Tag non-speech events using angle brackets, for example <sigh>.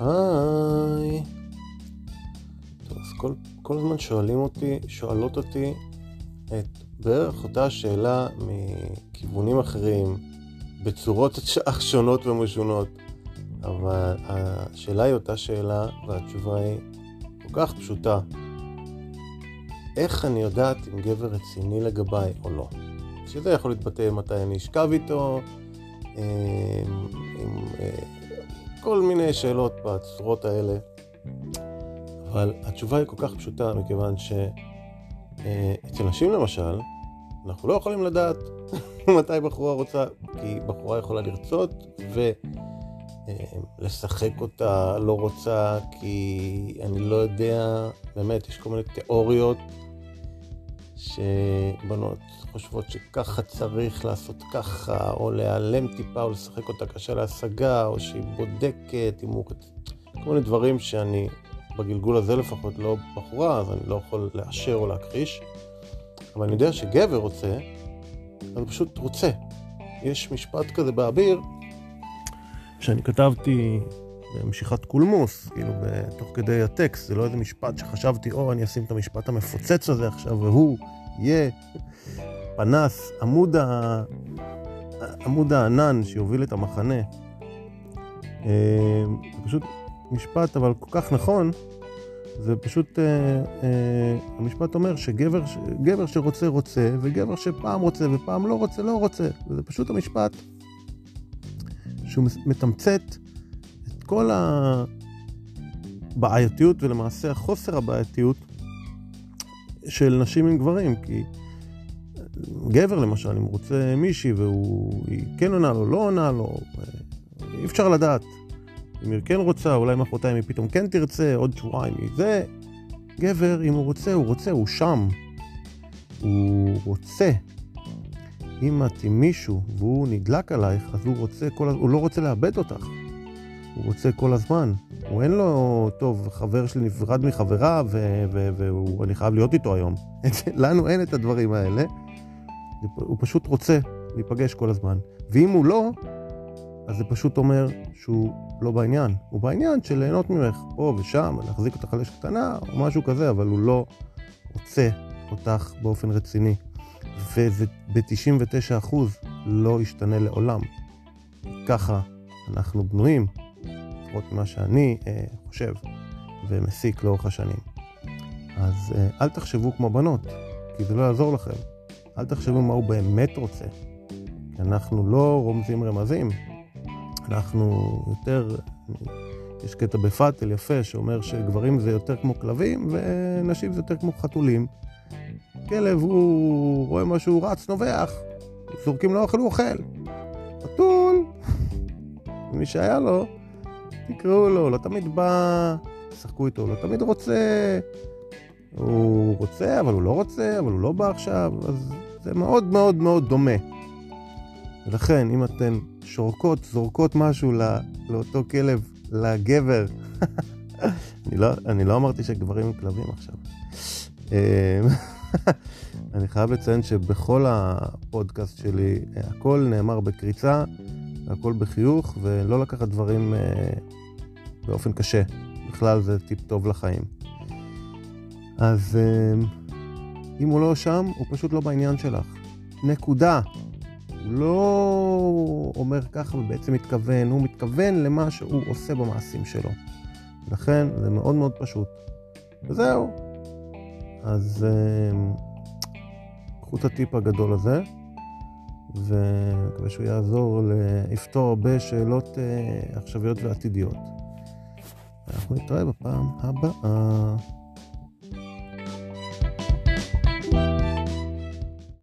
היי. טוב, אז כל, כל הזמן שואלים אותי, שואלות אותי את בערך אותה שאלה מכיוונים אחרים, בצורות <laughs> שונות ומשונות, אבל השאלה היא אותה שאלה והתשובה היא כל כך פשוטה. איך אני יודעת אם גבר רציני לגביי או לא? שזה יכול להתבטא מתי אני אשכב איתו, אה, כל מיני שאלות בצורות האלה. אבל התשובה היא כל כך פשוטה, מכיוון שאצל נשים למשל, אנחנו לא יכולים לדעת <laughs> מתי בחורה רוצה, כי בחורה יכולה לרצות ולשחק אותה לא רוצה, כי אני לא יודע, באמת, יש כל מיני תיאוריות שבנות חושבות שככה צריך לעשות ככה, או להיעלם טיפה, או לשחק אותה קשה להשגה, או שהיא בודקת, אם הוא... כל מיני דברים שאני, בגלגול הזה לפחות, לא בחורה, אז אני לא יכול לאשר או להכחיש. אבל אני יודע שגבר רוצה, אז הוא פשוט רוצה. יש משפט כזה באביר, שאני כתבתי במשיכת קולמוס, כאילו, תוך כדי הטקסט, זה לא איזה משפט שחשבתי, או, אני אשים את המשפט המפוצץ הזה עכשיו, והוא יהיה פנס, עמוד, ה... עמוד הענן שיוביל את המחנה. אה, זה פשוט משפט, אבל כל כך נכון, זה פשוט, אה, אה, המשפט אומר שגבר גבר שרוצה רוצה, וגבר שפעם רוצה ופעם לא רוצה, לא רוצה. וזה פשוט המשפט שהוא מתמצת כל הבעייתיות ולמעשה החוסר הבעייתיות של נשים עם גברים, כי גבר למשל, אם הוא רוצה מישהי והוא כן עונה לו, לא עונה לו, אי אפשר לדעת. אם היא כן רוצה, אולי מחרתיים היא פתאום כן תרצה, עוד שבועיים היא זה. גבר, אם הוא רוצה, הוא רוצה, הוא שם. הוא רוצה. אם את עם מישהו והוא נדלק עלייך, אז הוא רוצה כל הוא לא רוצה לאבד אותך. הוא רוצה כל הזמן. הוא אין לו, טוב, חבר שלי נפרד מחברה ואני חייב להיות איתו היום. <laughs> לנו אין את הדברים האלה. הוא פשוט רוצה להיפגש כל הזמן. ואם הוא לא, אז זה פשוט אומר שהוא לא בעניין. הוא בעניין של ליהנות ממך פה ושם, להחזיק אותך על אש קטנה או משהו כזה, אבל הוא לא רוצה אותך באופן רציני. וזה ב-99% לא ישתנה לעולם. ככה אנחנו בנויים, לפחות ממה שאני אה, חושב ומסיק לאורך השנים. אז אה, אל תחשבו כמו בנות, כי זה לא יעזור לכם. אל תחשבו מה הוא באמת רוצה. כי אנחנו לא רומזים רמזים, אנחנו יותר, יש קטע בפאטל יפה שאומר שגברים זה יותר כמו כלבים ונשים זה יותר כמו חתולים. כלב הוא רואה משהו, רץ, נובח, זורקים לו אוכל, הוא אוכל. חתול, <laughs> מי שהיה לו, תקראו לו, לא תמיד בא, תשחקו איתו, לא תמיד רוצה. הוא רוצה, אבל הוא לא רוצה, אבל הוא לא בא עכשיו, אז זה מאוד מאוד מאוד דומה. ולכן, אם אתן שורקות, זורקות משהו לא, לאותו כלב, לגבר, <laughs> אני, לא, אני לא אמרתי שגברים הם כלבים עכשיו. אמ, <laughs> אני חייב לציין שבכל הפודקאסט שלי הכל נאמר בקריצה, הכל בחיוך, ולא לקחת דברים אה, באופן קשה. בכלל זה טיפ טוב לחיים. אז אה, אם הוא לא שם, הוא פשוט לא בעניין שלך. נקודה. הוא לא אומר ככה ובעצם מתכוון, הוא מתכוון למה שהוא עושה במעשים שלו. לכן זה מאוד מאוד פשוט. וזהו. אז אה, קחו את הטיפ הגדול הזה, ומקווה שהוא יעזור לפתור הרבה שאלות אה, עכשוויות ועתידיות. אנחנו נתראה בפעם הבאה.